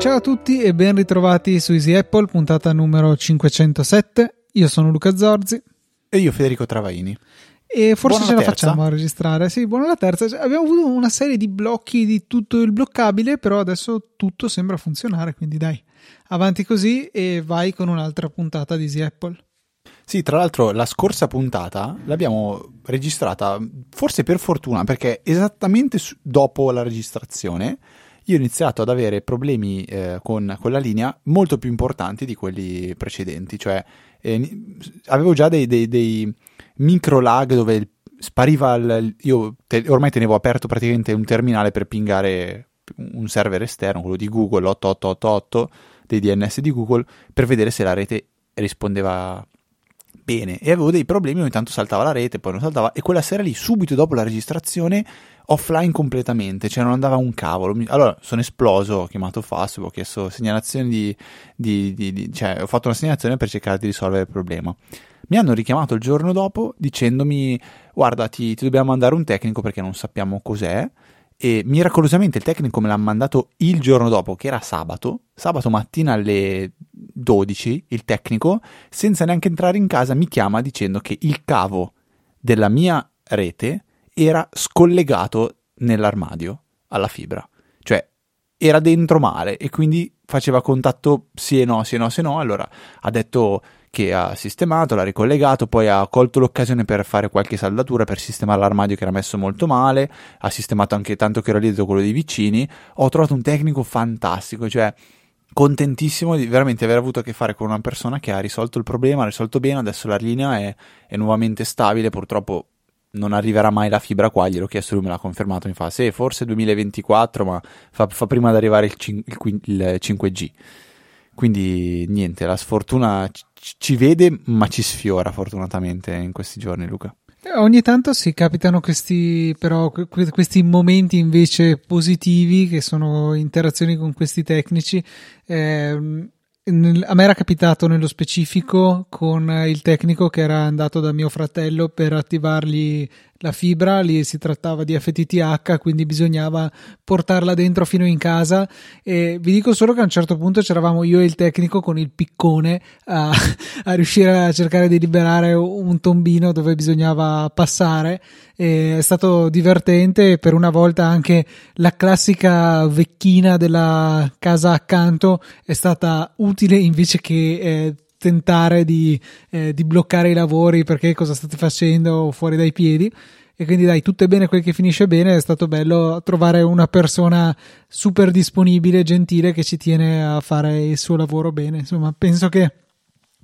Ciao a tutti e ben ritrovati su Easy Apple, puntata numero 507. Io sono Luca Zorzi. E io Federico Travaini. E forse Buona ce la terza. facciamo a registrare. Sì, buona la terza. Cioè, Abbiamo avuto una serie di blocchi di tutto il bloccabile, però adesso tutto sembra funzionare, quindi dai, avanti così e vai con un'altra puntata di Easy Apple. Sì, tra l'altro la scorsa puntata l'abbiamo registrata, forse per fortuna, perché esattamente dopo la registrazione io ho iniziato ad avere problemi eh, con, con la linea molto più importanti di quelli precedenti, cioè eh, avevo già dei, dei- dei micro lag dove spariva il, io te- ormai tenevo aperto praticamente un terminale per pingare un server esterno, quello di Google 8888 dei DNS di Google per vedere se la rete rispondeva bene. E avevo dei problemi, ogni tanto saltava la rete, poi non saltava e quella sera lì subito dopo la registrazione offline completamente, cioè non andava un cavolo. Allora sono esploso, ho chiamato Fastweb, ho chiesto segnalazioni di, di- di- di- cioè ho fatto una segnalazione per cercare di risolvere il problema. Mi hanno richiamato il giorno dopo dicendomi guarda ti, ti dobbiamo mandare un tecnico perché non sappiamo cos'è e miracolosamente il tecnico me l'ha mandato il giorno dopo, che era sabato, sabato mattina alle 12, il tecnico, senza neanche entrare in casa, mi chiama dicendo che il cavo della mia rete era scollegato nell'armadio alla fibra. Cioè, era dentro male e quindi faceva contatto sì e no, sì e no, sì e no. Allora ha detto che ha sistemato, l'ha ricollegato, poi ha colto l'occasione per fare qualche saldatura per sistemare l'armadio che era messo molto male, ha sistemato anche tanto che era lì quello dei vicini. Ho trovato un tecnico fantastico, cioè contentissimo di veramente aver avuto a che fare con una persona che ha risolto il problema, ha risolto bene, adesso la linea è, è nuovamente stabile, purtroppo non arriverà mai la fibra qua, gliel'ho chiesto, lui me l'ha confermato, mi fa sì, forse 2024, ma fa, fa prima ad arrivare il, cin- il quin- il 5G. Quindi niente, la sfortuna ci- vede, ma ci sfiora fortunatamente in questi giorni, Luca. Eh, Ogni tanto si capitano questi, però, que- que- questi momenti invece positivi che sono interazioni con questi tecnici. Ehm, nel- a me era capitato nello specifico con il tecnico che era andato da mio fratello per attivargli la fibra, lì si trattava di FTTH, quindi bisognava portarla dentro fino in casa. E vi dico solo che a un certo punto c'eravamo io e il tecnico con il piccone a, a riuscire a cercare di liberare un tombino dove bisognava passare. E è stato divertente per una volta anche la classica vecchina della casa accanto è stata utile invece che eh, tentare di, eh, di bloccare i lavori perché cosa state facendo fuori dai piedi e quindi dai tutto è bene quel che finisce bene è stato bello trovare una persona super disponibile gentile che ci tiene a fare il suo lavoro bene insomma penso che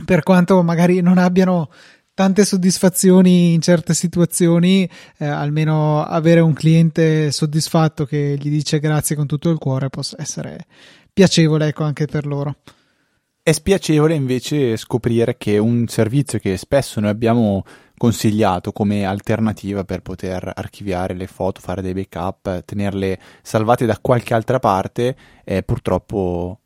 per quanto magari non abbiano tante soddisfazioni in certe situazioni, eh, almeno avere un cliente soddisfatto che gli dice grazie con tutto il cuore possa essere piacevole ecco anche per loro. È spiacevole invece scoprire che un servizio che spesso noi abbiamo consigliato come alternativa per poter archiviare le foto, fare dei backup, tenerle salvate da qualche altra parte, è purtroppo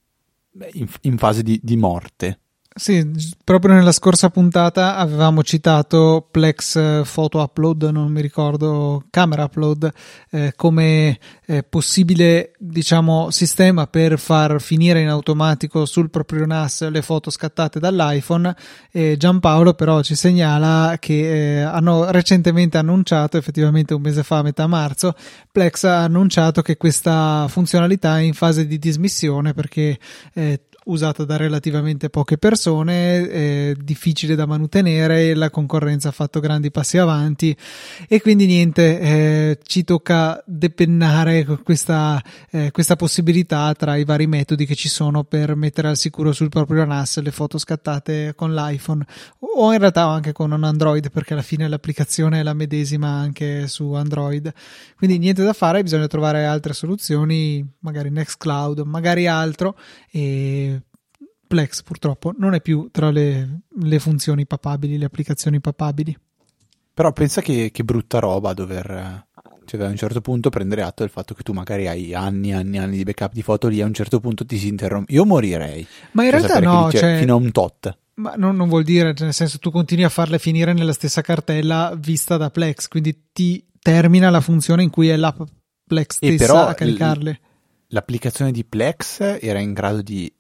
in, in fase di, di morte. Sì, proprio nella scorsa puntata avevamo citato Plex eh, Photo Upload, non mi ricordo, Camera Upload, eh, come eh, possibile, diciamo, sistema per far finire in automatico sul proprio NAS le foto scattate dall'iPhone. E Giampaolo però ci segnala che eh, hanno recentemente annunciato, effettivamente un mese fa, a metà marzo, Plex ha annunciato che questa funzionalità è in fase di dismissione perché eh, usata da relativamente poche persone, difficile da mantenere, la concorrenza ha fatto grandi passi avanti e quindi niente, eh, ci tocca depennare questa, eh, questa possibilità tra i vari metodi che ci sono per mettere al sicuro sul proprio NAS le foto scattate con l'iPhone o in realtà anche con un Android perché alla fine l'applicazione è la medesima anche su Android. Quindi niente da fare, bisogna trovare altre soluzioni, magari Nextcloud, magari altro e Plex purtroppo non è più tra le, le funzioni papabili, le applicazioni papabili. Però pensa che, che brutta roba dover... cioè a un certo punto prendere atto del fatto che tu magari hai anni e anni e anni di backup di foto lì, a un certo punto ti si interrompe. Io morirei. Ma in Cioè, realtà no, dice cioè, fino a un tot. ma non, non vuol dire, cioè, nel senso tu continui a farle finire nella stessa cartella vista da Plex, quindi ti termina la funzione in cui è l'app Plex stessa a caricarle. L'applicazione di Plex era in grado di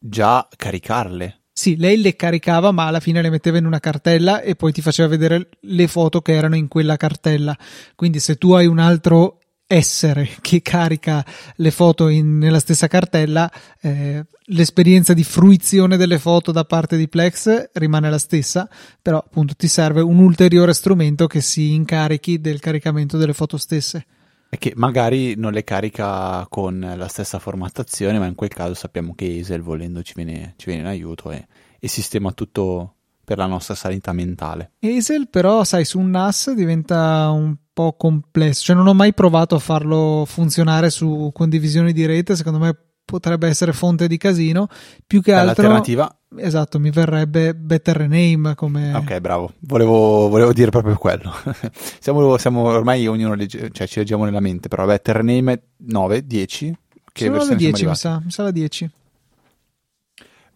già caricarle. Sì, lei le caricava, ma alla fine le metteva in una cartella e poi ti faceva vedere le foto che erano in quella cartella. Quindi se tu hai un altro essere che carica le foto in- nella stessa cartella, eh, l'esperienza di fruizione delle foto da parte di Plex rimane la stessa, però appunto ti serve un ulteriore strumento che si incarichi del caricamento delle foto stesse. E che magari non le carica con la stessa formattazione, ma in quel caso sappiamo che Hazel volendo ci viene, ci viene in aiuto e, e sistema tutto per la nostra sanità mentale. Hazel però, sai, su un NAS diventa un po' complesso, cioè non ho mai provato a farlo funzionare su condivisioni di rete, secondo me potrebbe essere fonte di casino, più che altro... L'alternativa, Esatto, mi verrebbe Better Rename come... ok, bravo, volevo, volevo dire proprio quello. siamo, siamo ormai ognuno legge- cioè, ci leggiamo nella mente, però vabbè, Terraname 9, 10. Che Sono le versione siamo 10, mi sa, mi sa la 10.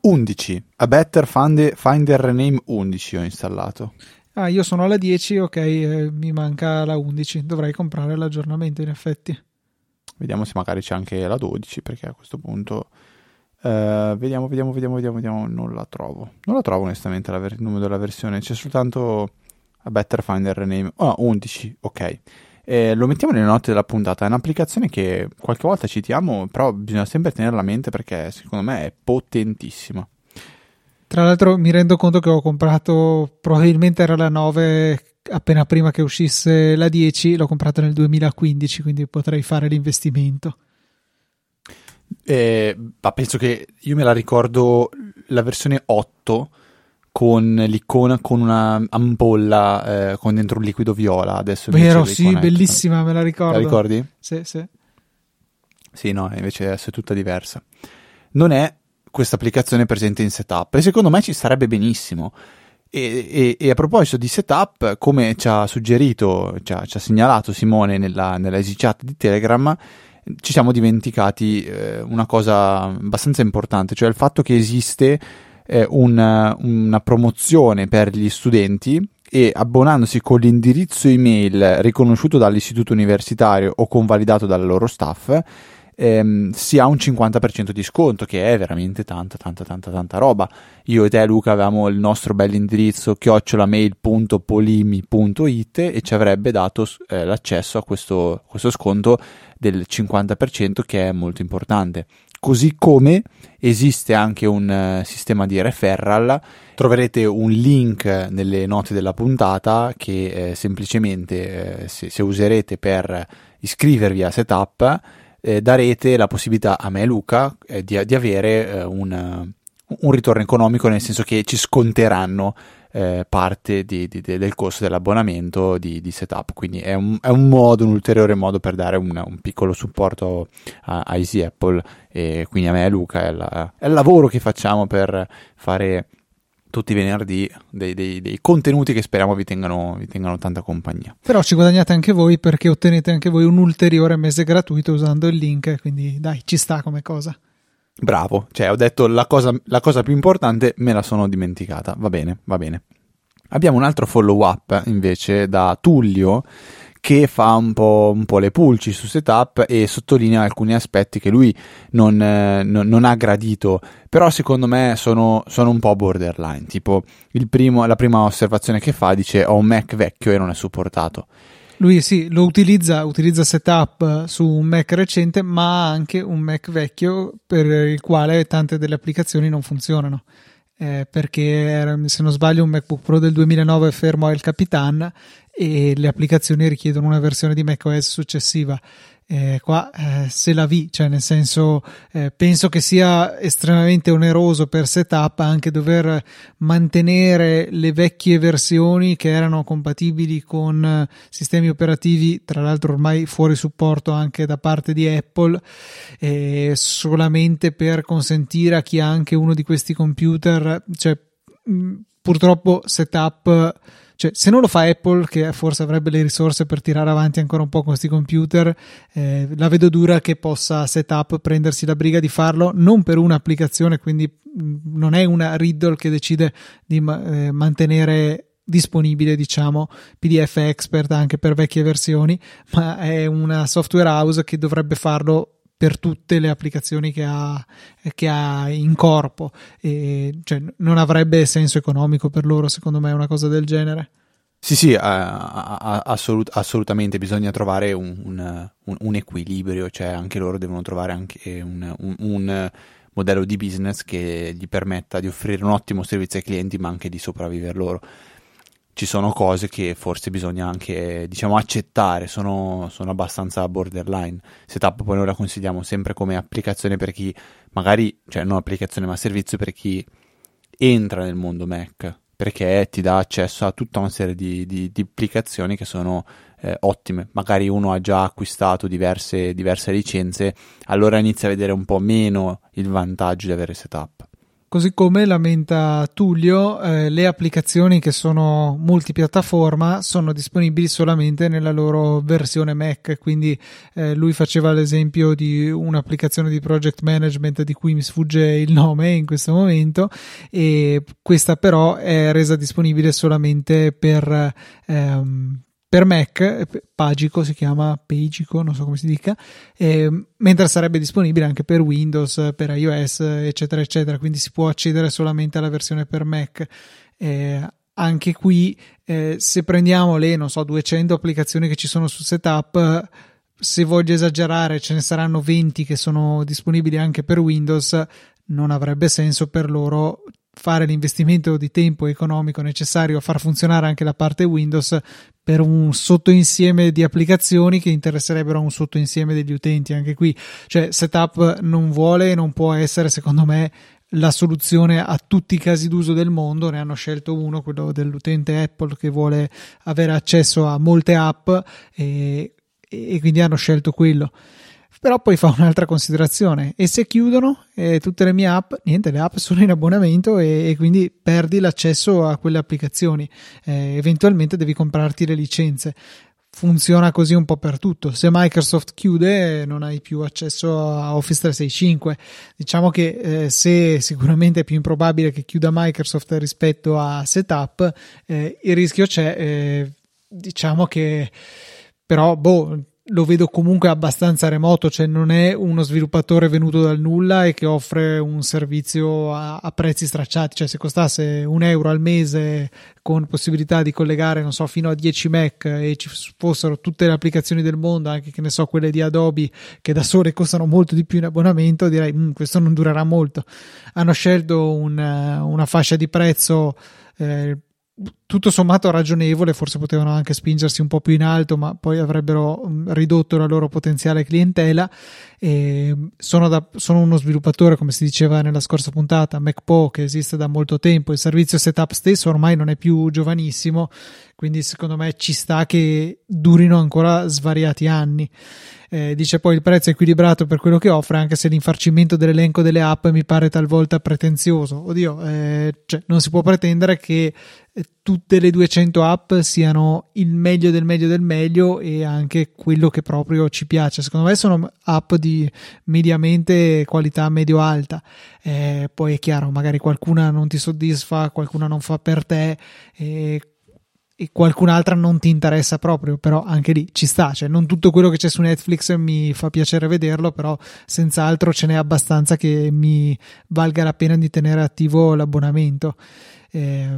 11. A Better Find- Finder Rename 11 ho installato. Ah, io sono alla 10, ok, eh, mi manca la 11, dovrei comprare l'aggiornamento in effetti. Vediamo se magari c'è anche la 12, perché a questo punto... eh, vediamo, vediamo, vediamo, vediamo, vediamo. Non la trovo. Non la trovo onestamente la ver- il numero della versione. C'è soltanto a Better Finder Rename. Ah, 11, ok. Eh, lo mettiamo nelle note della puntata. È un'applicazione che qualche volta citiamo, però bisogna sempre tenerla a mente perché secondo me è potentissima. Tra l'altro mi rendo conto che ho comprato, probabilmente era la 9 appena prima che uscisse la 10, l'ho comprata nel 2015, quindi potrei fare l'investimento. Eh, ma penso che io me la ricordo la versione 8 con l'icona con una ampolla eh, con dentro un liquido viola. Adesso Vero, sì, è- bellissima, me la ricordo. La ricordi? Sì, sì. Sì, no, invece adesso è tutta diversa. Non è questa applicazione presente in setup e secondo me ci starebbe benissimo. E, e- e a proposito di setup, come ci ha suggerito, ci ha, ci ha segnalato Simone nella, nella easy chat di Telegram, ci siamo dimenticati eh, una cosa abbastanza importante, cioè il fatto che esiste eh, una, una promozione per gli studenti e abbonandosi con l'indirizzo email riconosciuto dall'istituto universitario o convalidato dal loro staff, ehm, si ha un 50% di sconto, che è veramente tanta, tanta, tanta, tanta roba. Io e te, Luca, avevamo il nostro bell'indirizzo chiocciolamail.polimi.it e ci avrebbe dato eh, l'accesso a questo, questo sconto del 50% che è molto importante. Così come esiste anche un eh, sistema di referral, troverete un link nelle note della puntata che eh, semplicemente eh, se, se userete per iscrivervi a Setup eh, darete la possibilità a me e Luca eh, di, di avere eh, un, un ritorno economico nel senso che ci sconteranno eh, parte di- di- de- del costo dell'abbonamento di, setup. Quindi è un, è un modo, un ulteriore modo per dare un, un piccolo supporto a, a Easy Apple e quindi a me e Luca è, la- è il lavoro che facciamo per fare tutti i venerdì dei, dei- dei contenuti che speriamo vi tengano, vi tengano tanta compagnia. Però ci guadagnate anche voi perché ottenete anche voi un ulteriore mese gratuito usando il link, quindi dai, ci sta come cosa. Bravo, cioè ho detto la cosa, la cosa più importante me la sono dimenticata, va bene, va bene. Abbiamo un altro follow up invece da Tullio che fa un po', un po' le pulci su setup e sottolinea alcuni aspetti che lui non, eh, non- non ha gradito, però secondo me sono, sono un po' borderline. Tipo, primo- la prima osservazione che fa dice ho un Mac vecchio e non è supportato. Lui sì, lo utilizza, utilizza setup su un Mac recente, ma anche un Mac vecchio per il quale tante delle applicazioni non funzionano. Eh, perché se non sbaglio un MacBook Pro del 2009 fermo al Capitan e le applicazioni richiedono una versione di macOS successiva. Eh, qua eh, se la vi, cioè nel senso eh, penso che sia estremamente oneroso per setup anche dover mantenere le vecchie versioni che erano compatibili con eh, sistemi operativi, tra l'altro ormai fuori supporto anche da parte di Apple, eh, solamente per consentire a chi ha anche uno di questi computer, cioè mh, purtroppo setup Cioè, se non lo fa Apple, che forse avrebbe le risorse per tirare avanti ancora un po' con questi computer, eh, la vedo dura che possa setup prendersi la briga di farlo, non per un'applicazione, quindi mm, non è una Riddle che decide di eh, mantenere disponibile, diciamo, PDF Expert anche per vecchie versioni, ma è una software house che dovrebbe farlo per tutte le applicazioni che ha, che ha in corpo. E, cioè, non avrebbe senso economico per loro, secondo me, una cosa del genere. Sì, sì, assolut- assolutamente bisogna trovare un, un, un, un, equilibrio, cioè anche loro devono trovare anche un, modello di business che gli permetta di offrire un ottimo servizio ai clienti, ma anche di sopravvivere loro ci sono cose che forse bisogna anche diciamo accettare, sono, sono abbastanza borderline. Setup poi noi la consigliamo sempre come applicazione per chi magari, cioè non applicazione ma servizio per chi entra nel mondo Mac, perché ti dà accesso a tutta una serie di, di, di applicazioni che sono eh, ottime. Magari uno ha già acquistato diverse, diverse licenze, allora inizia a vedere un po' meno il vantaggio di avere setup. Così come lamenta Tullio, eh, le applicazioni che sono multipiattaforma sono disponibili solamente nella loro versione Mac, quindi eh, lui faceva l'esempio di un'applicazione di project management di cui mi sfugge il nome in questo momento e questa però è resa disponibile solamente per ehm, per Mac, Pagico si chiama, Pagico, non so come si dica, eh, mentre sarebbe disponibile anche per Windows, per iOS, eccetera, eccetera, quindi si può accedere solamente alla versione per Mac. Eh, anche qui, eh, se prendiamo le, non so, 200 applicazioni che ci sono su Setup, se voglio esagerare, ce ne saranno 20 che sono disponibili anche per Windows, non avrebbe senso per loro fare l'investimento di tempo economico necessario a far funzionare anche la parte Windows per un sottoinsieme di applicazioni che interesserebbero a un sottoinsieme degli utenti. Anche qui, cioè, setup non vuole e non può essere, secondo me, la soluzione a tutti i casi d'uso del mondo. Ne hanno scelto uno, quello dell'utente Apple che vuole avere accesso a molte app e, e quindi hanno scelto quello però poi fa un'altra considerazione e se chiudono eh, tutte le mie app niente le app sono in abbonamento e, e quindi perdi l'accesso a quelle applicazioni eh, eventualmente devi comprarti le licenze funziona così un po' per tutto. Se Microsoft chiude, non hai più accesso a Office 365. Diciamo che eh, se sicuramente è più improbabile che chiuda Microsoft rispetto a Setup, eh, il rischio c'è. Eh, diciamo che però, boh, lo vedo comunque abbastanza remoto, cioè non è uno sviluppatore venuto dal nulla e che offre un servizio a, a, prezzi stracciati, cioè se costasse un euro al mese con possibilità di collegare, non so, fino a 10 Mac e ci fossero tutte le applicazioni del mondo, anche che ne so, quelle di Adobe che da sole costano molto di più in abbonamento, direi mm, questo non durerà molto. Hanno scelto un, una fascia di prezzo eh, tutto sommato ragionevole, forse potevano anche spingersi un po' più in alto, ma poi avrebbero mm, ridotto la loro potenziale clientela. E sono, da, sono uno sviluppatore, come si diceva nella scorsa puntata, MacPo che esiste da molto tempo. Il servizio setup stesso ormai non è più giovanissimo, quindi secondo me ci sta che durino ancora svariati anni. Eh, dice poi il prezzo è equilibrato per quello che offre, anche se l'infarcimento dell'elenco delle app mi pare talvolta pretenzioso. Oddio, eh, cioè, non si può pretendere che eh, tutte le 200 app siano il meglio del meglio del meglio e anche quello che proprio ci piace. Secondo me sono app di mediamente qualità medio-alta. Eh, poi è chiaro, magari qualcuna non ti soddisfa, qualcuna non fa per te. Eh, e qualcun'altra non ti interessa proprio, però anche lì ci sta, cioè non tutto quello che c'è su Netflix mi fa piacere vederlo, però senz'altro ce n'è abbastanza che mi valga la pena di tenere attivo l'abbonamento. Eh,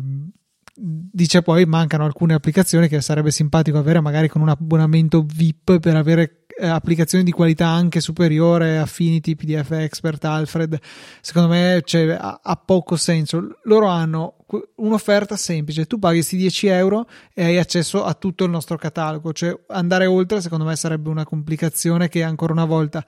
dice poi mancano alcune applicazioni che sarebbe simpatico avere magari con un abbonamento VIP per avere eh, applicazioni di qualità anche superiore Affinity, PDF Expert, Alfred. Secondo me cioè, ha, ha, poco senso. Loro hanno un'offerta semplice. Tu paghi questi 10 euro e hai accesso a tutto il nostro catalogo. Cioè andare oltre secondo me sarebbe una complicazione che ancora una volta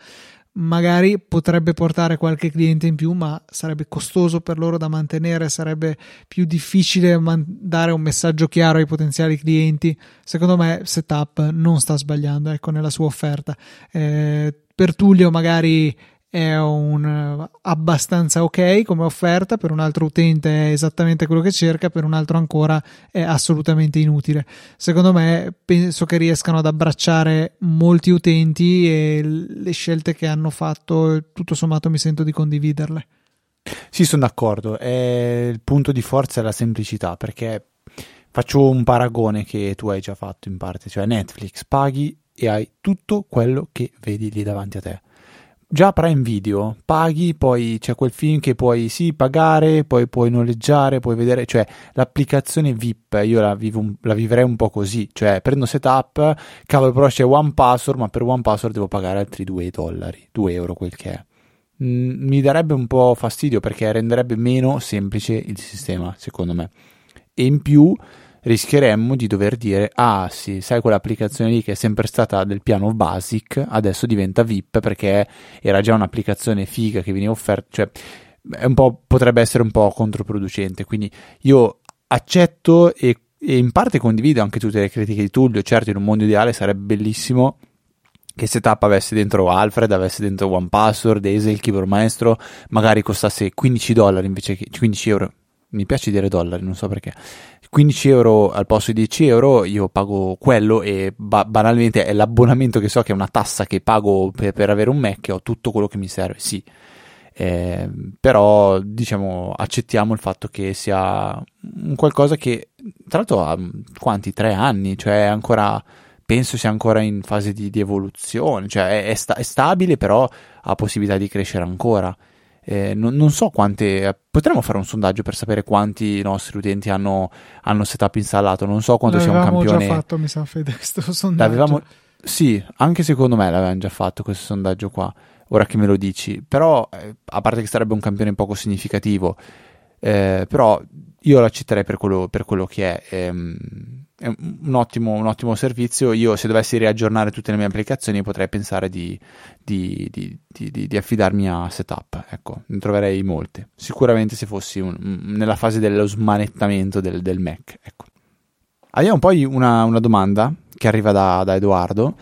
magari potrebbe portare qualche cliente in più, ma sarebbe costoso per loro da mantenere, sarebbe più difficile man- dare un messaggio chiaro ai potenziali clienti. Secondo me, Setup non sta sbagliando ecco, nella sua offerta. Eh, per Tullio, magari è un abbastanza ok come offerta, per un altro utente è esattamente quello che cerca, per un altro ancora è assolutamente inutile. Secondo me penso che riescano ad abbracciare molti utenti e le scelte che hanno fatto tutto sommato mi sento di condividerle. Sì, sono d'accordo, è il punto di forza è la semplicità, perché faccio un paragone che tu hai già fatto in parte, cioè Netflix paghi e hai tutto quello che vedi lì davanti a te. Già Prime Video paghi, poi c'è quel film che puoi sì pagare, poi puoi noleggiare, puoi vedere, cioè l'applicazione VIP, io la, vivo, la vivrei un po' così, cioè prendo setup, cavolo però c'è One Password, ma per One Password devo pagare altri 2 dollari, 2 euro quel che è. Mm, mi darebbe un po' fastidio perché renderebbe meno semplice il sistema, secondo me. E in più rischieremmo di dover dire ah sì, sai quell'applicazione lì che è sempre stata del piano basic, adesso diventa VIP perché era già un'applicazione figa che veniva offerta, cioè potrebbe essere un po' controproducente, quindi io accetto e, e in parte condivido anche tutte le critiche di Tullio, certo in un mondo ideale sarebbe bellissimo che setup avesse dentro Alfred, avesse dentro One Password, Ese, il keyboard maestro, magari costasse 15 dollari invece che 15 euro. Mi piace dire dollari, non so perché. 15 euro al posto di 10 euro, io pago quello e ba- banalmente è l'abbonamento che so che è una tassa che pago per, per avere un Mac e ho tutto quello che mi serve, sì. Eh, però diciamo accettiamo il fatto che sia un qualcosa che tra l'altro ha quanti? Tre anni, cioè ancora penso sia ancora in fase di, di evoluzione, cioè è, è, sta- è, stabile però ha possibilità di crescere ancora. Eh, non, non, so quante, potremmo fare un sondaggio per sapere quanti nostri utenti hanno, hanno setup installato, non so quanto sia un campione. L'avevamo già fatto, mi sa Fede, questo sondaggio. L'avevamo... Sì, anche secondo me l'avevamo già fatto questo sondaggio qua, ora che me lo dici, però eh, a parte che sarebbe un campione poco significativo, eh, però io l'accetterei per quello, per quello che è. Ehm, è un ottimo, un ottimo, servizio. Io, se dovessi riaggiornare tutte le mie applicazioni, potrei pensare di, di, di, di affidarmi a setup. Ecco, ne troverei molte. Sicuramente se fossi un, nella fase dello smanettamento del, del Mac. Ecco. Abbiamo poi una, una, domanda che arriva da, da Edoardo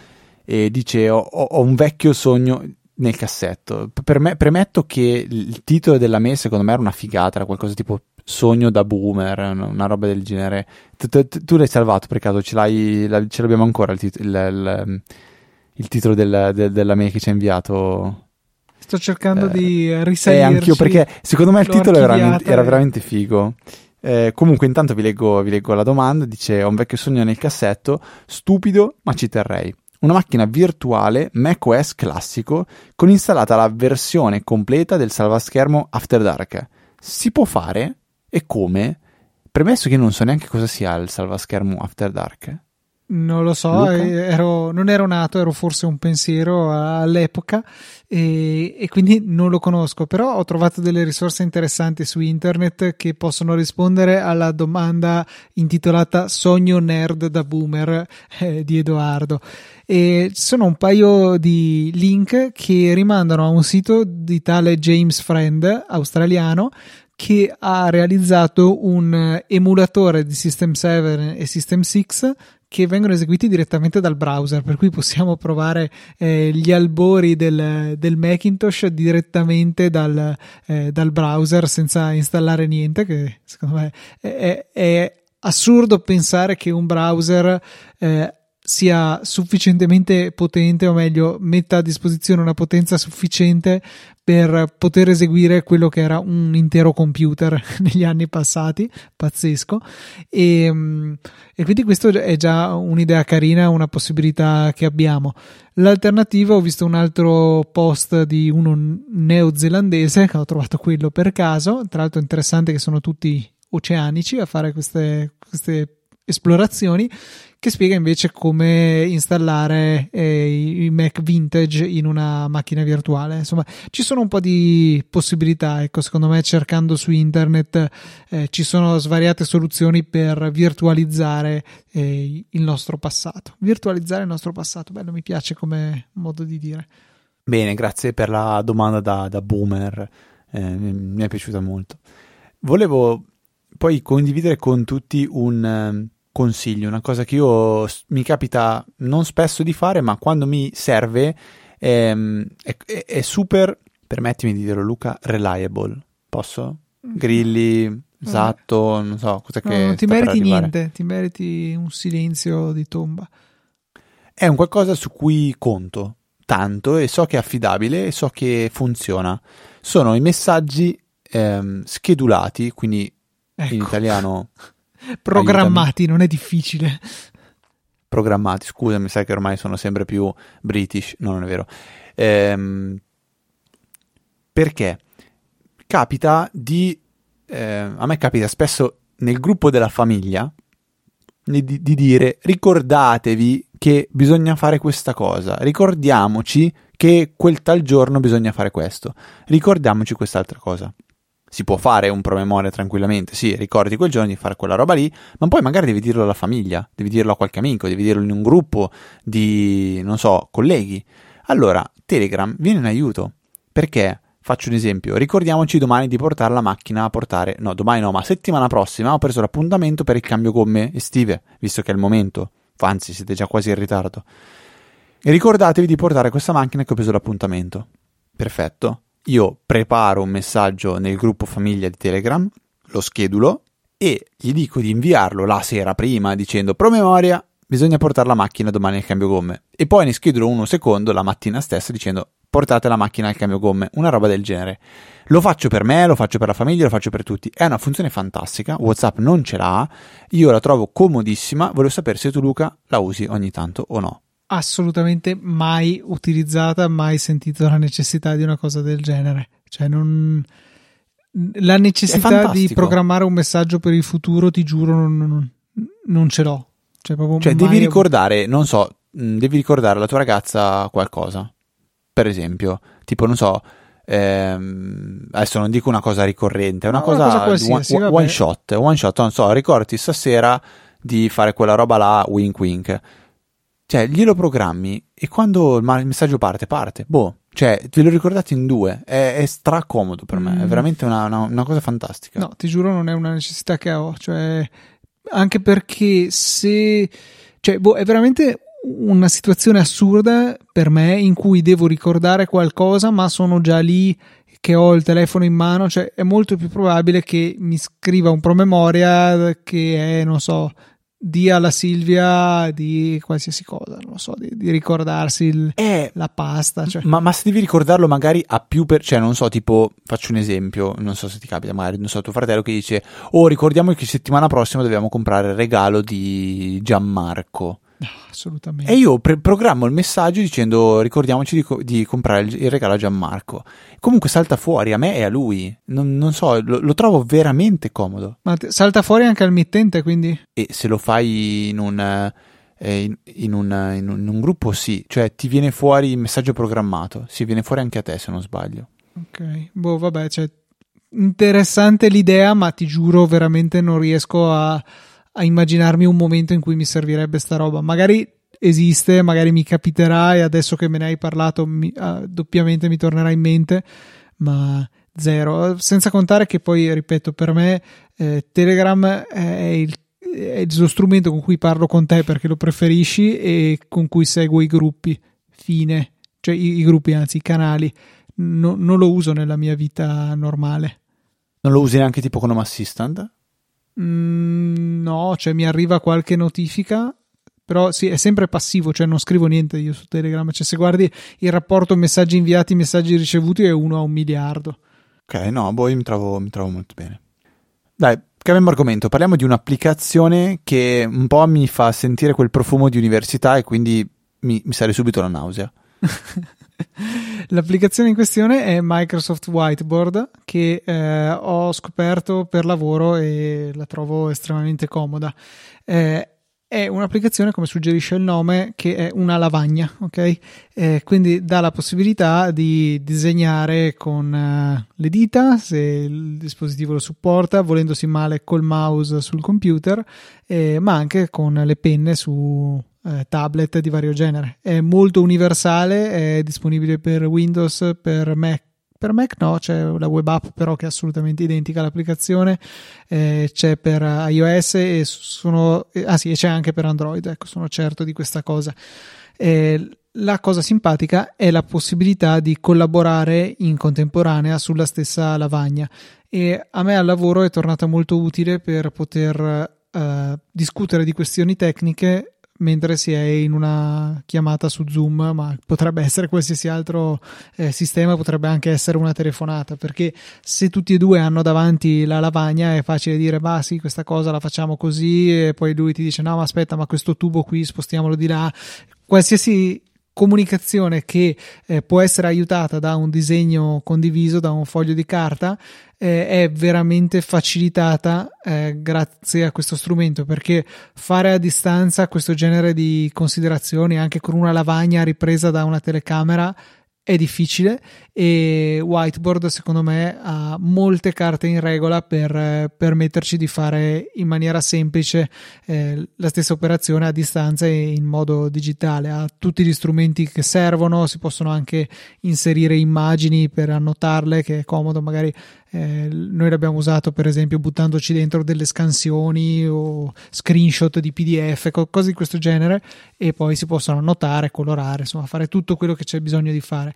e dice: ho, ho, un vecchio sogno nel cassetto. Per me, premetto che il titolo della me, secondo me, era una figata, era qualcosa tipo sogno da boomer, una roba del genere. Tu, l'hai salvato per caso? Ce, l'hai, ce l'abbiamo ancora il, tit- il, il, il titolo del, del, della mail che ci ha inviato? Sto cercando eh, di risalirci. Eh, anch'io perché secondo me il titolo era veramente, era veramente figo. Eh, comunque, intanto vi leggo, vi leggo la domanda. Dice: Ho un vecchio sogno nel cassetto, stupido, ma ci terrei. Una macchina virtuale macOS classico con installata la versione completa del salvaschermo After Dark. Si può fare? E come? Premesso che non so neanche cosa sia il salvaschermo After Dark. Non lo so, eh, ero, non ero nato, ero forse un pensiero all'epoca e, e, quindi non lo conosco, però ho trovato delle risorse interessanti su internet che possono rispondere alla domanda intitolata Sogno nerd da boomer eh, di Edoardo. E ci sono un paio di link che rimandano a un sito di tale James Friend australiano che ha realizzato un emulatore di System 7 e System 6 che vengono eseguiti direttamente dal browser, per cui possiamo provare eh, gli albori del, del, Macintosh direttamente dal, eh, dal, browser senza installare niente, che secondo me è, è, è assurdo pensare che un browser eh, sia sufficientemente potente, o meglio, metta a disposizione una potenza sufficiente per poter eseguire quello che era un intero computer negli anni passati, pazzesco. E, mm, e quindi questo è già un'idea carina, una possibilità che abbiamo. L'alternativa, ho visto un altro post di uno neozelandese, che ho trovato quello per caso, tra l'altro interessante che sono tutti oceanici a fare queste, queste esplorazioni che spiega invece come installare eh, i Mac vintage in una macchina virtuale. Insomma, ci sono un po' di possibilità, ecco, secondo me cercando su internet eh, ci sono svariate soluzioni per virtualizzare eh, il nostro passato. Virtualizzare il nostro passato, bello, mi piace come modo di dire. Bene, grazie per la domanda da, da boomer, eh, mi è piaciuta molto. Volevo poi condividere con tutti un consiglio, una cosa che io mi capita non spesso di fare, ma quando mi serve ehm, è, è, è super permettimi di dirlo Luca, reliable. Posso? Grilli, esatto, non so, cosa No, che non ti meriti niente, ti meriti un silenzio di tomba. È un qualcosa su cui conto tanto e so che è affidabile e so che funziona. Sono i messaggi ehm, schedulati, quindi in Ecco, italiano programmati, non è difficile. programmati. Scusami, sai che ormai sono sempre più british, no, non è vero. Ehm, perché capita di eh, a me capita spesso nel gruppo della famiglia di, di dire ricordatevi che bisogna fare questa cosa, ricordiamoci che quel tal giorno bisogna fare questo, ricordiamoci quest'altra cosa. Si può fare un promemoria tranquillamente, sì, ricordi quel giorno di fare quella roba lì, ma poi magari devi dirlo alla famiglia, devi dirlo a qualche amico, devi dirlo in un gruppo di, non so, colleghi. Allora, Telegram viene in aiuto, perché, faccio un esempio, ricordiamoci domani di portare la macchina a portare, no, domani no, ma settimana prossima ho preso l'appuntamento per il cambio gomme estive, visto che è il momento, anzi siete già quasi in ritardo. E ricordatevi di portare questa macchina che ho preso l'appuntamento. Perfetto. Io preparo un messaggio nel gruppo famiglia di Telegram, lo schedulo e gli dico di inviarlo la sera prima dicendo promemoria, bisogna portare la macchina domani al cambio gomme. E poi ne schedulo uno secondo la mattina stessa dicendo portate la macchina al cambio gomme, una roba del genere. Lo faccio per me, lo faccio per la famiglia, lo faccio per tutti. È una funzione fantastica, WhatsApp non ce l'ha, io la trovo comodissima, volevo sapere se tu Luca la usi ogni tanto o no. Assolutamente mai utilizzata, mai sentito la necessità di una cosa del genere. Cioè, non. La necessità di programmare un messaggio per il futuro, ti giuro, non, non- non ce l'ho. Cioè, proprio Cioè, devi ricordare, non so, devi ricordare alla tua ragazza qualcosa. Per esempio, tipo, non so, ehm, adesso non dico una cosa ricorrente, è una No, una cosa, cosa one, one shot, one shot, non so, ricordati stasera di fare quella roba là, wink wink. Cioè, glielo programmi e quando il messaggio parte, parte. Boh, cioè, ve lo ricordate in due, è, è stracomodo per me, è Mm. veramente una, una- una cosa fantastica. No, ti giuro, non è una necessità che ho. Cioè, anche perché se. Cioè, boh, è veramente una situazione assurda per me in cui devo ricordare qualcosa, ma sono già lì che ho il telefono in mano. Cioè, è molto più probabile che mi scriva un promemoria che è, non so. Di alla Silvia di qualsiasi cosa, non lo so, di, di ricordarsi il- È la pasta. Cioè. Ma, ma se devi ricordarlo magari a più per... Cioè, non so, tipo, faccio un esempio, non so se ti capita, magari, non so, tuo fratello che dice, oh, ricordiamo che settimana prossima dobbiamo comprare il regalo di Gianmarco. No, assolutamente. E io pre- programmo il messaggio dicendo, ricordiamoci di, co- di comprare il, il regalo a Gianmarco. Comunque salta fuori a me e a lui. Non, non so, lo, lo trovo veramente comodo. Ma te- salta fuori anche al mittente, quindi. E se lo fai in un... eh, in, in un, in un- in un gruppo sì, cioè ti viene fuori il messaggio programmato, si viene fuori anche a te se non sbaglio. Ok, boh, vabbè, cioè, interessante l'idea, ma ti giuro, veramente non riesco a, a immaginarmi un momento in cui mi servirebbe sta roba. Magari esiste, magari mi capiterà e adesso che me ne hai parlato mi- ah, doppiamente mi tornerà in mente, ma zero. Senza contare che poi, ripeto, per me eh, Telegram è il è lo strumento con cui parlo con te perché lo preferisci e con cui seguo i gruppi. Fine. Cioè i, i gruppi, anzi i canali. No- non lo uso nella mia vita normale. Non lo usi neanche tipo con Home Assistant? Mm, no, cioè mi arriva qualche notifica, però sì, è sempre passivo, cioè non scrivo niente io su Telegram. Cioè se guardi il rapporto messaggi inviati, messaggi ricevuti è uno a un miliardo. Ok, no, boh, mi trovo, mi trovo molto bene. Dai, cambiamo argomento. Parliamo di un'applicazione che un po' mi fa sentire quel profumo di università e quindi mi, mi sale subito la nausea. L'applicazione in questione è Microsoft Whiteboard che eh, ho scoperto per lavoro e la trovo estremamente comoda. Eh, è un'applicazione, come suggerisce il nome, che è una lavagna, ok? Eh, quindi dà la possibilità di disegnare con eh, le dita, se il dispositivo lo supporta, volendosi male col mouse sul computer, eh, ma anche con le penne su eh, tablet di vario genere. È molto universale, è disponibile per Windows, per Mac. Per Mac no, c'è la web app però che è assolutamente identica all'applicazione, eh, c'è per iOS e sono, eh, ah sì, c'è anche per Android, ecco, sono certo di questa cosa. Eh, la cosa simpatica è la possibilità di collaborare in contemporanea sulla stessa lavagna e a me al lavoro è tornata molto utile per poter uh, discutere di questioni tecniche mentre si è in una chiamata su Zoom, ma potrebbe essere qualsiasi altro eh, sistema, potrebbe anche essere una telefonata, perché se tutti e due hanno davanti la lavagna è facile dire, bah sì, questa cosa la facciamo così, e poi lui ti dice, no, ma aspetta, ma questo tubo qui spostiamolo di là. Qualsiasi comunicazione che eh, può essere aiutata da un disegno condiviso, da un foglio di carta, eh, è veramente facilitata eh, grazie a questo strumento perché fare a distanza questo genere di considerazioni anche con una lavagna ripresa da una telecamera è difficile e Whiteboard secondo me ha molte carte in regola per permetterci di fare in maniera semplice eh, la stessa operazione a distanza e in modo digitale ha tutti gli strumenti che servono si possono anche inserire immagini per annotarle che è comodo magari eh, noi l'abbiamo usato per esempio buttandoci dentro delle scansioni o screenshot di PDF, cose di questo genere, e poi si possono annotare, colorare, insomma, fare tutto quello che c'è bisogno di fare.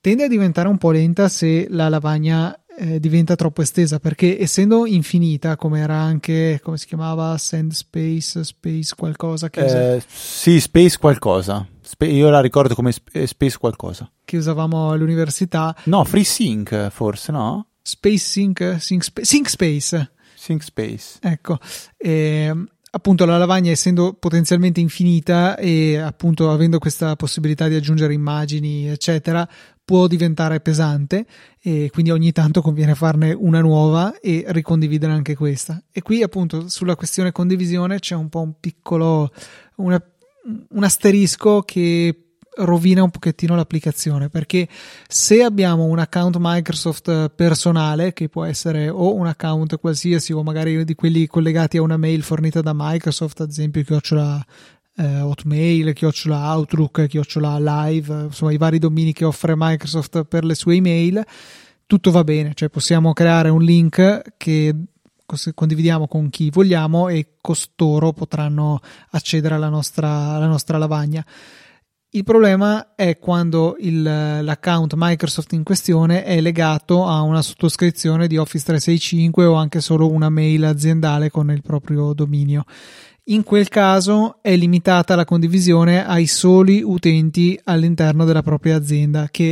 Tende a diventare un po' lenta se la lavagna eh, diventa troppo estesa perché essendo infinita come era anche come si chiamava? Send space space qualcosa che eh, sì space qualcosa. Sp- io la ricordo come sp- eh, space qualcosa. che usavamo all'università. No FreeSync forse no? Space Sync, Sync, Sync Space. Sync Space. Ecco, e, appunto la lavagna essendo potenzialmente infinita e appunto avendo questa possibilità di aggiungere immagini, eccetera, può diventare pesante e quindi ogni tanto conviene farne una nuova e ricondividere anche questa. E qui appunto sulla questione condivisione c'è un po' un piccolo una, un asterisco che rovina un pochettino l'applicazione perché se abbiamo un account Microsoft personale che può essere o un account qualsiasi o magari di quelli collegati a una mail fornita da Microsoft ad esempio chiocciola eh, Hotmail, chiocciola Outlook, chiocciola Live insomma i vari domini che offre Microsoft per le sue email tutto va bene, cioè possiamo creare un link che condividiamo con chi vogliamo e costoro potranno accedere alla nostra, alla nostra lavagna. Il problema è quando il, l'account Microsoft in questione è legato a una sottoscrizione di Office 365 o anche solo una mail aziendale con il proprio dominio. In quel caso è limitata la condivisione ai soli utenti all'interno della propria azienda, che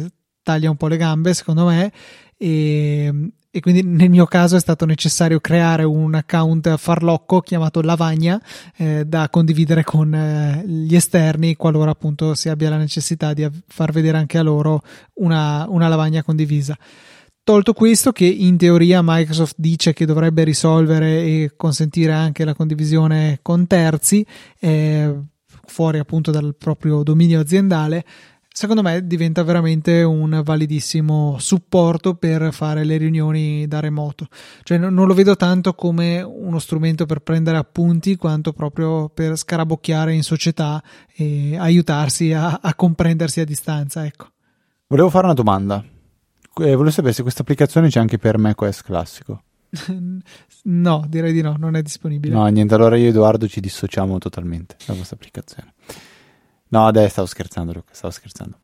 eh, taglia un po' le gambe, secondo me, e, e quindi nel mio caso è stato necessario creare un account farlocco chiamato Lavagna eh, da condividere con eh, gli esterni qualora appunto si abbia la necessità di far vedere anche a loro una, una lavagna condivisa. Tolto questo, che in teoria Microsoft dice che dovrebbe risolvere e consentire anche la condivisione con terzi, eh, fuori appunto dal proprio dominio aziendale, secondo me diventa veramente un validissimo supporto per fare le riunioni da remoto. Cioè non lo vedo tanto come uno strumento per prendere appunti quanto proprio per scarabocchiare in società e aiutarsi a, a comprendersi a distanza, ecco. Volevo fare una domanda. Eh, volevo sapere se questa applicazione c'è anche per macOS classico. no, direi di no, non è disponibile. No, niente, allora io e Edoardo ci dissociamo totalmente da questa applicazione. No, dai, stavo scherzando, Luca, stavo scherzando.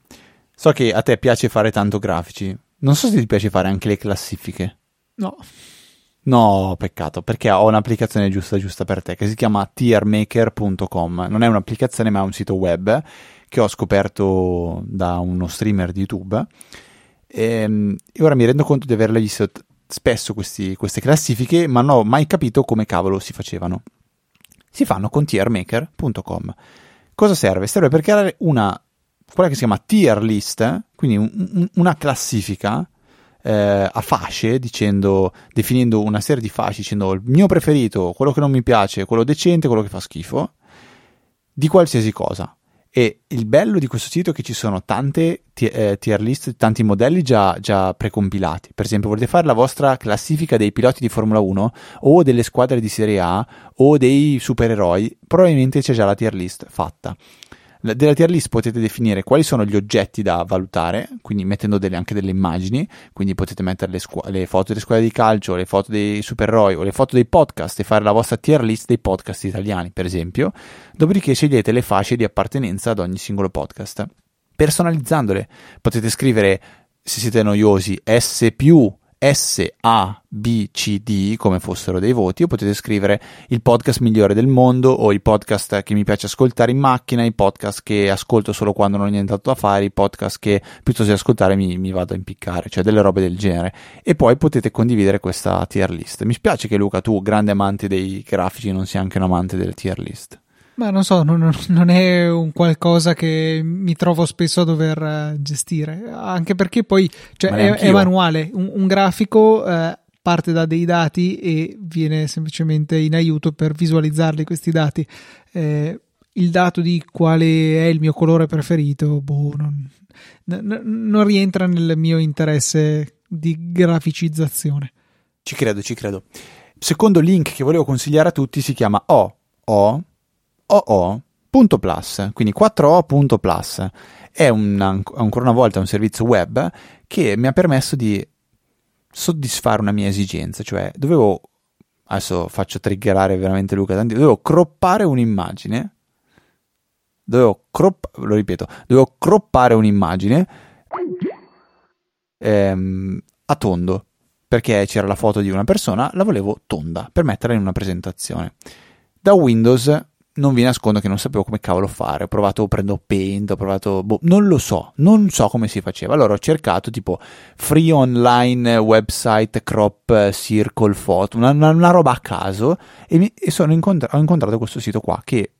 So che a te piace fare tanto grafici. Non so se ti piace fare anche le classifiche. No. No, peccato, perché ho un'applicazione giusta giusta per te che si chiama tiermaker.com. Non è un'applicazione, ma è un sito web che ho scoperto da uno streamer di YouTube. E, ehm, e ora mi rendo conto di averle viste spesso questi, queste classifiche, ma non ho mai capito come cavolo si facevano. Si fanno con tiermaker.com. Cosa serve? Serve per creare una, quella che si chiama tier list, quindi un, un, una classifica eh, a fasce, dicendo, definendo una serie di fasce, dicendo il mio preferito, quello che non mi piace, quello decente, quello che fa schifo, di qualsiasi cosa. E il bello di questo sito è che ci sono tante eh, tier list, tanti modelli già, già, precompilati. Per esempio, volete fare la vostra classifica dei piloti di Formula 1 o delle squadre di Serie A o dei supereroi, probabilmente c'è già la tier list fatta. Della tier list potete definire quali sono gli oggetti da valutare, quindi mettendo delle, anche delle immagini, quindi potete mettere le, scu- le, foto delle squadre di calcio, le foto dei supereroi o le foto dei podcast e fare la vostra tier list dei podcast italiani, per esempio. Dopodiché scegliete le fasce di appartenenza ad ogni singolo podcast. Personalizzandole potete scrivere, se siete noiosi, S più s, A, B, C, D come fossero dei voti o potete scrivere il podcast migliore del mondo o i podcast che mi piace ascoltare in macchina, i podcast che ascolto solo quando non ho nient'altro da fare, i podcast che piuttosto di ascoltare mi, mi vado a impiccare, cioè delle robe del genere. E poi potete condividere questa tier list. Mi spiace che Luca, tu grande amante dei grafici, non sia anche un amante delle tier list. Ma non so, non, non, è un qualcosa che mi trovo spesso a dover eh, gestire, anche perché poi cioè, è, è, manuale, un, un grafico eh, parte da dei dati e viene semplicemente in aiuto per visualizzarli questi dati. Eh, il dato di quale è il mio colore preferito, boh, non, non rientra nel mio interesse di graficizzazione. Ci credo, ci credo. Secondo link che volevo consigliare a tutti si chiama O, O OO.plus, quindi 4O.plus. È un, ancora una volta un servizio web che mi ha permesso di soddisfare una mia esigenza, cioè dovevo, adesso faccio triggerare veramente Luca, tanti, dovevo croppare un'immagine, dovevo, crop, lo ripeto, dovevo croppare un'immagine ehm, a tondo, perché c'era la foto di una persona, la volevo tonda per metterla in una presentazione. Da Windows non vi nascondo che non sapevo come cavolo fare. Ho provato, prendo Paint, ho provato, boh, non lo so, non so come si faceva. Allora ho cercato tipo free online website crop circle photo, una, una, una roba a caso e, mi, e incontra- ho incontrato questo sito qua che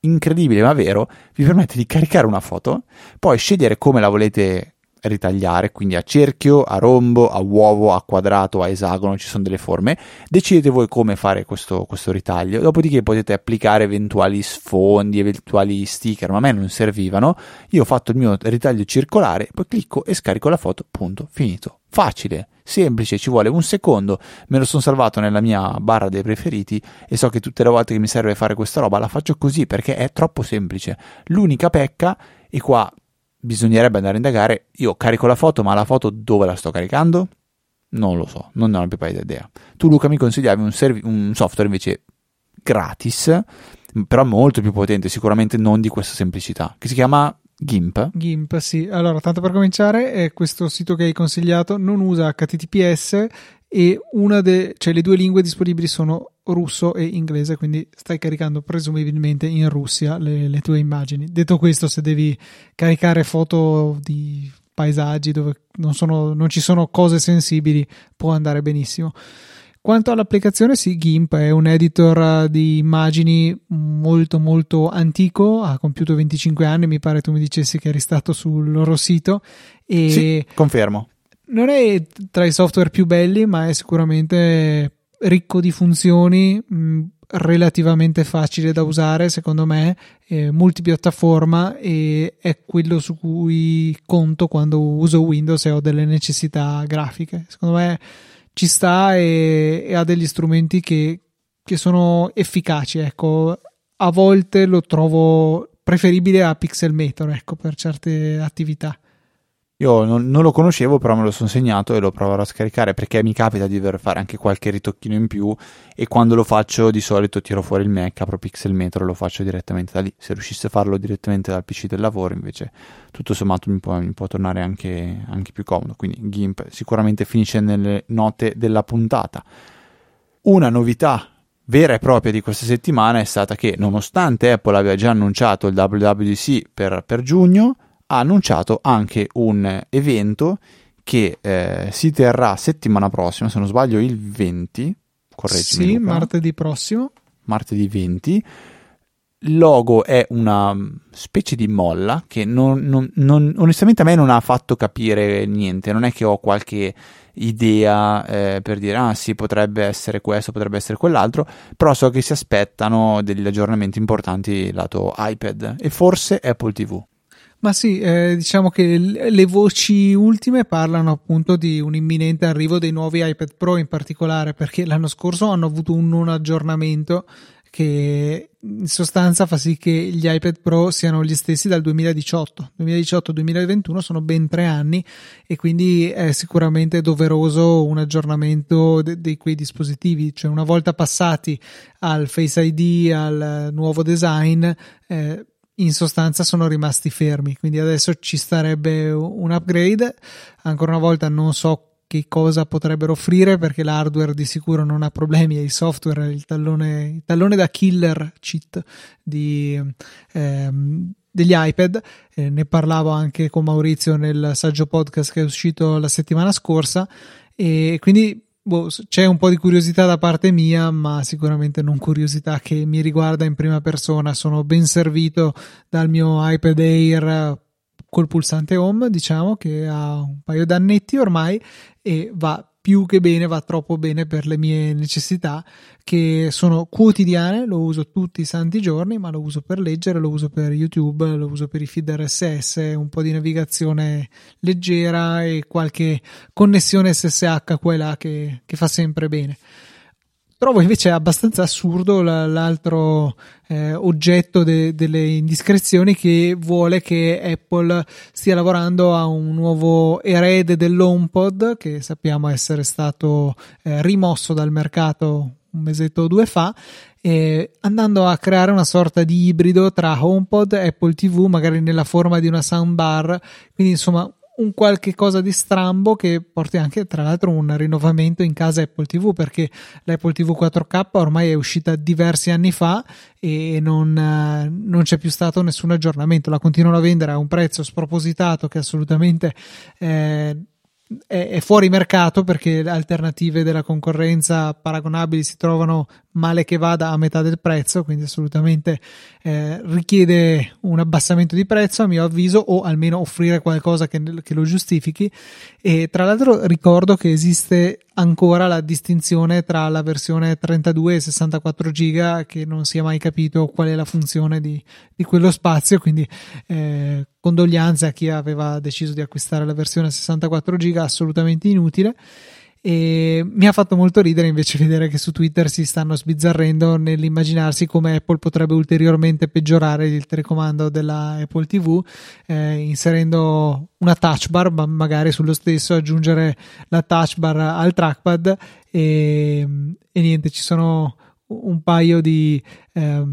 incredibile ma vero vi permette di caricare una foto, poi scegliere come la volete ritagliare, quindi a cerchio, a rombo, a uovo, a quadrato, a esagono, ci sono delle forme. Decidete voi come fare questo, questo ritaglio, dopodiché potete applicare eventuali sfondi, eventuali sticker, ma a me non servivano. Io ho fatto il mio ritaglio circolare, poi clicco e scarico la foto, punto, finito. Facile, semplice, ci vuole un secondo, me lo sono salvato nella mia barra dei preferiti e so che tutte le volte che mi serve fare questa roba la faccio così perché è troppo semplice. L'unica pecca, e qua bisognerebbe andare a indagare. Io carico la foto, ma la foto dove la sto caricando? Non lo so, non ne ho la più pallida idea. Tu, Luca, mi consigliavi un, serv- un software invece gratis, però molto più potente, sicuramente non di questa semplicità, che si chiama GIMP. GIMP, sì. Allora, tanto per cominciare, è questo sito che hai consigliato non usa HTTPS e una de- cioè le due lingue disponibili sono russo e inglese, quindi stai caricando presumibilmente in Russia le, le tue immagini. Detto questo, se devi caricare foto di paesaggi dove non, sono, non ci sono cose sensibili, può andare benissimo. Quanto all'applicazione, sì, GIMP è un editor di immagini molto molto antico, ha compiuto 25 anni, mi pare tu mi dicessi che eri stato sul loro sito. E sì, confermo. Non è tra i software più belli, ma è sicuramente ricco di funzioni, mh, relativamente facile da usare secondo me, eh, multipiattaforma e è quello su cui conto quando uso Windows e ho delle necessità grafiche. Secondo me ci sta e, e ha degli strumenti che, che sono efficaci. Ecco, a volte lo trovo preferibile a Pixelmator ecco, per certe attività. Io non, non, lo conoscevo, però me lo sono segnato e lo proverò a scaricare perché mi capita di dover fare anche qualche ritocchino in più e quando lo faccio di solito tiro fuori il Mac, apro Pixelmetro e lo faccio direttamente da lì. Se riuscisse a farlo direttamente dal PC del lavoro, invece, tutto sommato mi può, mi può tornare anche, anche più comodo. Quindi GIMP sicuramente finisce nelle note della puntata. Una novità vera e propria di questa settimana è stata che, nonostante Apple abbia già annunciato il WWDC per, per giugno, ha annunciato anche un evento che eh, si terrà settimana prossima, se non sbaglio il 20, correggimi Sì, Luca. martedì prossimo. Martedì 20. Il logo è una specie di molla che non, non, non, onestamente a me non ha fatto capire niente, non è che ho qualche idea eh, per dire ah sì potrebbe essere questo, potrebbe essere quell'altro, però so che si aspettano degli aggiornamenti importanti lato iPad e forse Apple TV. Ma sì, eh, diciamo che le voci ultime parlano appunto di un imminente arrivo dei nuovi iPad Pro in particolare, perché l'anno scorso hanno avuto un non aggiornamento che in sostanza fa sì che gli iPad Pro siano gli stessi dal 2018. 2018-2021 sono ben tre anni e quindi è sicuramente doveroso un aggiornamento di quei dispositivi. Cioè, una volta passati al Face ID, al nuovo design, eh, in sostanza sono rimasti fermi. Quindi adesso ci starebbe un upgrade. Ancora una volta non so che cosa potrebbero offrire perché l'hardware di sicuro non ha problemi e il software il tallone, il tallone da killer cheat di, ehm, degli iPad eh, ne parlavo anche con Maurizio nel saggio podcast che è uscito la settimana scorsa e quindi boh, c'è un po' di curiosità da parte mia ma sicuramente non curiosità che mi riguarda in prima persona. Sono ben servito dal mio iPad Air col pulsante home, diciamo che ha un paio d'annetti ormai e va più che bene, va troppo bene per le mie necessità che sono quotidiane, lo uso tutti i santi giorni, ma lo uso per leggere, lo uso per YouTube, lo uso per i feed RSS, un po' di navigazione leggera e qualche connessione SSH qua e là che, che fa sempre bene. Trovo invece abbastanza assurdo l'altro eh, oggetto de- delle indiscrezioni che vuole che Apple stia lavorando a un nuovo erede dell'HomePod che sappiamo essere stato eh, rimosso dal mercato un mesetto o due fa eh, andando a creare una sorta di ibrido tra HomePod e Apple TV magari nella forma di una soundbar. Quindi insomma un qualche cosa di strambo che porti anche tra l'altro un rinnovamento in casa Apple TV perché l'Apple TV 4K ormai è uscita diversi anni fa e non, non c'è più stato nessun aggiornamento. La continuano a vendere a un prezzo spropositato che assolutamente eh, è, fuori mercato perché alternative della concorrenza paragonabili si trovano male che vada a metà del prezzo, quindi assolutamente eh, richiede un abbassamento di prezzo a mio avviso o almeno offrire qualcosa che, che lo giustifichi. E tra l'altro ricordo che esiste ancora la distinzione tra la versione 32 e 64 giga che non si è mai capito qual è la funzione di, di quello spazio quindi eh, condoglianze a chi aveva deciso di acquistare la versione 64 giga assolutamente inutile e mi ha fatto molto ridere invece vedere che su Twitter si stanno sbizzarrendo nell'immaginarsi come Apple potrebbe ulteriormente peggiorare il telecomando della Apple TV eh, inserendo una touch bar ma magari sullo stesso aggiungere la touch bar al trackpad. E, e niente ci sono un paio di eh,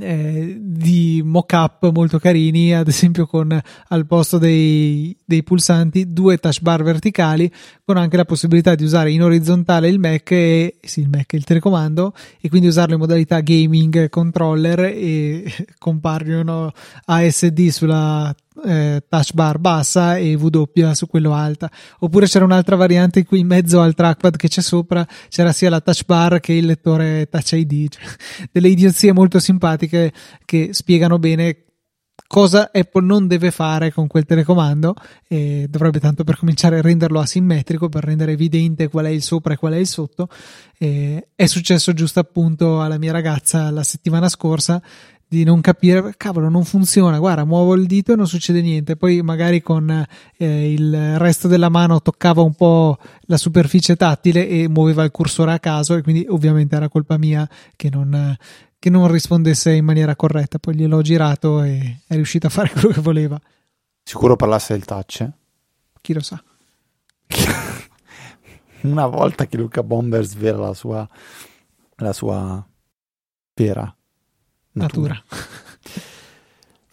eh, di mock-up molto carini, ad esempio con al posto dei, dei, pulsanti due touch bar verticali con anche la possibilità di usare in orizzontale il Mac e sì, il Mac, il telecomando e quindi usarlo in modalità gaming controller e compaiono ASD sulla eh, touch bar bassa e W su quello alta. Oppure c'era un'altra variante in cui in mezzo al trackpad che c'è sopra c'era sia la touch bar che il lettore touch ID. Cioè, delle idiozie molto simpatiche che spiegano bene cosa Apple non deve fare con quel telecomando e dovrebbe tanto per cominciare a renderlo asimmetrico per rendere evidente qual è il sopra e qual è il sotto e è successo giusto appunto alla mia ragazza la settimana scorsa di non capire, cavolo, non funziona, guarda, muovo il dito e non succede niente. Poi magari con eh, il resto della mano toccava un po' la superficie tattile e muoveva il cursore a caso e quindi ovviamente era colpa mia che non, che non rispondesse in maniera corretta. Poi gliel'ho girato e è riuscito a fare quello che voleva. Sicuro parlasse del touch? Chi lo sa. Una volta che Luca Bomber svela la sua, la sua vera natura. natura.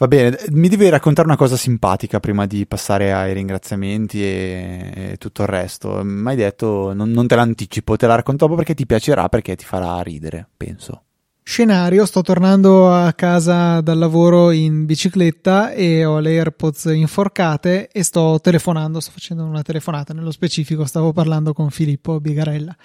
Va bene, mi devi raccontare una cosa simpatica prima di passare ai ringraziamenti e, e tutto il resto. Mi hai detto, non, non te l'anticipo, te la racconto dopo perché ti piacerà, perché ti farà ridere, penso. Scenario, sto tornando a casa dal lavoro in bicicletta e ho le AirPods inforcate e sto telefonando, sto facendo una telefonata, nello specifico stavo parlando con Filippo Bigarella.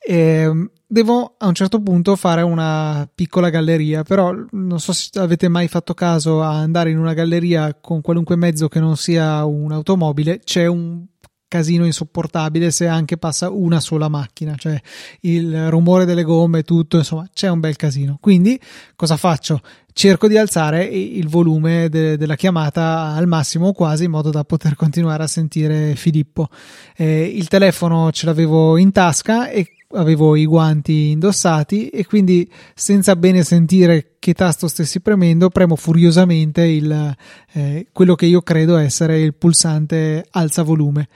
E ehm, devo a un certo punto fare una piccola galleria, però non so se avete mai fatto caso a andare in una galleria con qualunque mezzo che non sia un'automobile, c'è un casino insopportabile se anche passa una sola macchina, cioè il rumore delle gomme, tutto, insomma, c'è un bel casino. Quindi cosa faccio? cerco di alzare il volume de- della chiamata al massimo quasi in modo da poter continuare a sentire Filippo. Eh, il telefono ce l'avevo in tasca e avevo i guanti indossati e quindi senza bene sentire che tasto stessi premendo premo furiosamente il, eh, quello che io credo essere il pulsante alza volume.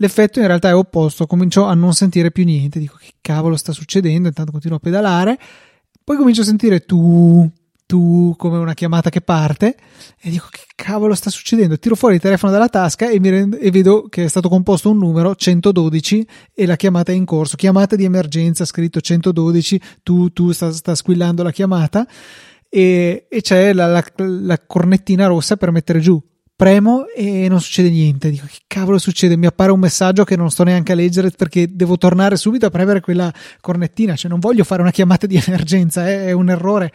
L'effetto in realtà è opposto, comincio a non sentire più niente, dico che cavolo sta succedendo, intanto continuo a pedalare, poi comincio a sentire tu tu come una chiamata che parte e dico che cavolo sta succedendo? Tiro fuori il telefono dalla tasca e, rendo, e, vedo che è stato composto un numero 112 e la chiamata è in corso. Chiamata di emergenza scritto 112 tu, tu sta, sta squillando la chiamata e, e c'è la, la, la cornettina rossa per mettere giù premo e non succede niente. Dico che cavolo succede? Mi appare un messaggio che non sto neanche a leggere perché devo tornare subito a premere quella cornettina. Cioè, non voglio fare una chiamata di emergenza, è, è un errore.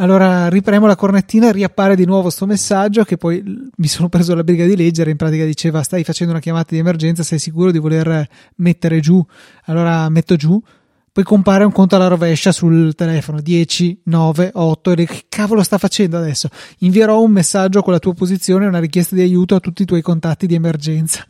Allora ripremo la cornettina, riappare di nuovo sto messaggio che poi mi sono preso la briga di leggere, in pratica diceva stai facendo una chiamata di emergenza, sei sicuro di voler mettere giù? Allora metto giù, poi compare un conto alla rovescia sul telefono 10, 9, 8 e che cavolo sta facendo adesso? Invierò un messaggio con la tua posizione una richiesta di aiuto a tutti i tuoi contatti di emergenza.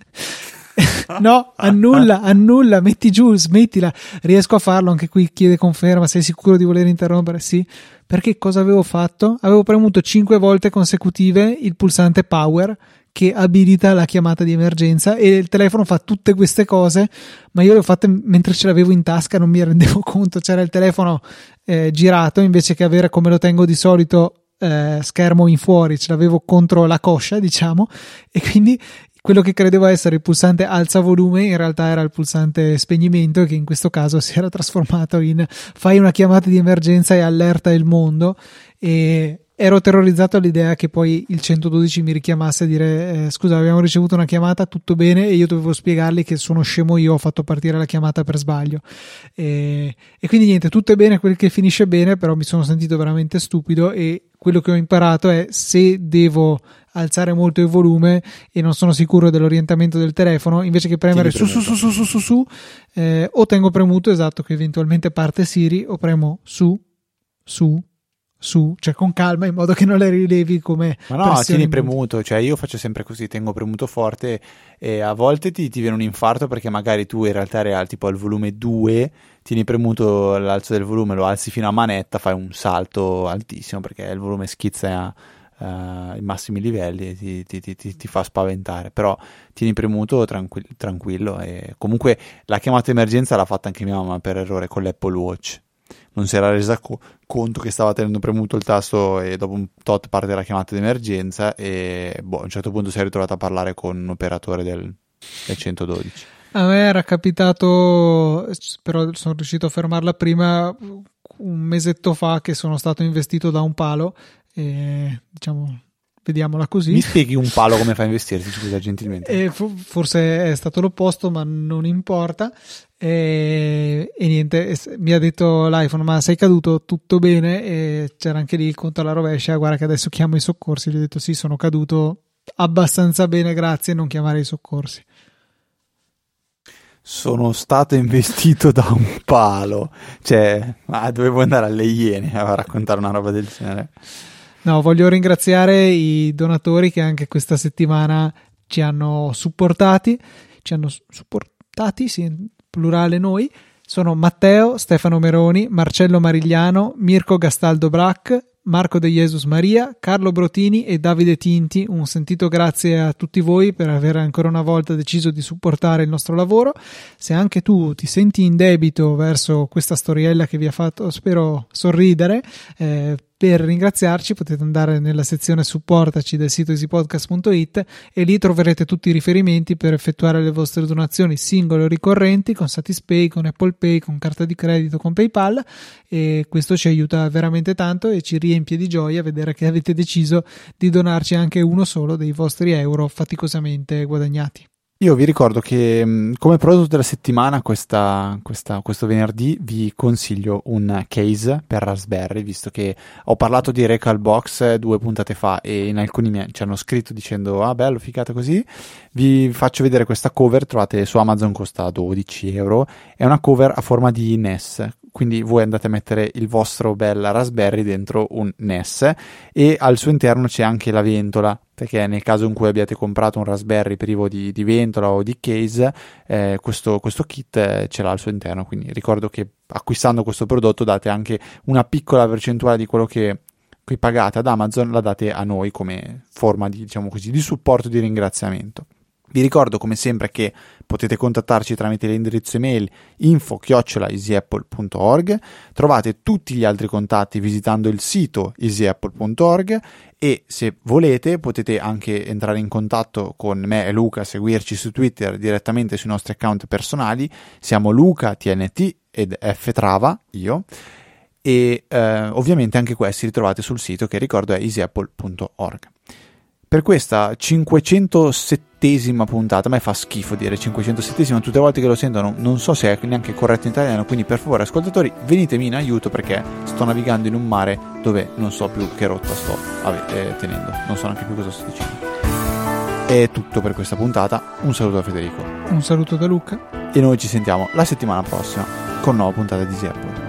no, annulla, annulla, metti giù, smettila. Riesco a farlo, anche qui chiede conferma, sei sicuro di voler interrompere? Sì. Perché cosa avevo fatto? Avevo premuto 5 volte consecutive il pulsante power che abilita la chiamata di emergenza e il telefono fa tutte queste cose, ma io le ho fatte mentre ce l'avevo in tasca, non mi rendevo conto, c'era il telefono eh, girato invece che avere come lo tengo di solito eh, schermo in fuori, ce l'avevo contro la coscia, diciamo, e quindi quello che credevo essere il pulsante alza volume in realtà era il pulsante spegnimento che in questo caso si era trasformato in fai una chiamata di emergenza e allerta il mondo. E ero terrorizzato all'idea che poi il 112 mi richiamasse a dire eh, scusa abbiamo ricevuto una chiamata tutto bene? E io dovevo spiegargli che sono scemo io ho fatto partire la chiamata per sbaglio. E, e quindi niente tutto è bene quel che finisce bene però mi sono sentito veramente stupido e quello che ho imparato è se devo alzare molto il volume e non sono sicuro dell'orientamento del telefono, invece che premere su su su su su su, su eh, o tengo premuto esatto che eventualmente parte Siri o premo su su su, cioè con calma in modo che non le rilevi come ma no tieni premuto cioè io faccio sempre così tengo premuto forte e a volte ti, ti viene un infarto perché magari tu in realtà eri al tipo al volume 2 tieni premuto l'alzo del volume lo alzi fino a manetta fai un salto altissimo perché il volume schizza uh, i massimi livelli ti, ti, ti, ti, fa spaventare, però tieni premuto tranquillo, tranquillo e comunque la chiamata emergenza l'ha fatta anche mia mamma per errore con l'Apple Watch. Non si era resa co- conto che stava tenendo premuto il tasto e dopo un tot parte la chiamata di emergenza e boh, a un certo punto si è ritrovata a parlare con un operatore del, del 112. A me era capitato, però sono riuscito a fermarla prima, un mesetto fa che sono stato investito da un palo e, diciamo, vediamola così. Mi spieghi un palo come fa a investirsi, scusa, gentilmente. E forse è stato l'opposto, ma non importa. E, e, niente, mi ha detto l'iPhone: Ma sei caduto tutto bene? E c'era anche lì il conto alla rovescia. Guarda, che adesso chiamo i soccorsi. Gli ho detto: Sì, sono caduto abbastanza bene, grazie. Non chiamare i soccorsi. Sono stato investito da un palo, cioè, ah, dovevo andare alle Iene a raccontare una roba del genere. No, voglio ringraziare i donatori che anche questa settimana ci hanno supportati, ci hanno supportati, sì, plurale noi. Sono Matteo, Stefano Meroni, Marcello Marigliano, Mirko Gastaldo Brac, Marco De Jesus Maria, Carlo Brotini e Davide Tinti. Un sentito grazie a tutti voi per aver ancora una volta deciso di supportare il nostro lavoro. Se anche tu ti senti in debito verso questa storiella che vi ha fatto, spero, sorridere, eh, per ringraziarci potete andare nella sezione supportaci del sito easypodcast.it e lì troverete tutti i riferimenti per effettuare le vostre donazioni singole o ricorrenti con Satispay, con Apple Pay, con carta di credito, con PayPal e questo ci aiuta veramente tanto e ci riempie di gioia vedere che avete deciso di donarci anche uno solo dei vostri euro faticosamente guadagnati. Io vi ricordo che mm, come prodotto della settimana questa, questa, questo venerdì vi consiglio un case per Raspberry, visto che ho parlato di Recalbox due puntate fa e in alcuni mi ci hanno scritto dicendo ah bello, figata così. Vi faccio vedere questa cover, trovate su Amazon, costa 12 euro, è una cover a forma di NES, quindi voi andate a mettere il vostro bel Raspberry dentro un NES e al suo interno c'è anche la ventola perché nel caso in cui abbiate comprato un Raspberry privo di, di ventola o di case, eh, questo, questo, kit eh, ce l'ha al suo interno, quindi ricordo che acquistando questo prodotto date anche una piccola percentuale di quello che qui pagate ad Amazon, la date a noi come forma di, diciamo così, di supporto, di ringraziamento. Vi ricordo come sempre che potete contattarci tramite l'indirizzo email info-easyapple.org, trovate tutti gli altri contatti visitando il sito easyapple.org e se volete potete anche entrare in contatto con me e Luca, seguirci su Twitter direttamente sui nostri account personali, siamo Luca TNT ed F Trava, io, e eh, ovviamente anche questi li trovate sul sito che ricordo è easyapple.org per questa 507esima puntata, a me fa schifo dire 507esima, tutte le volte che lo sento non, so se è neanche corretto in italiano, quindi per favore ascoltatori venitemi in aiuto perché sto navigando in un mare dove non so più che rotta sto eh, tenendo, non so neanche più cosa sto dicendo. È tutto per questa puntata, un saluto da Federico. Un saluto da Luca. E noi ci sentiamo la settimana prossima con nuova puntata di Apple.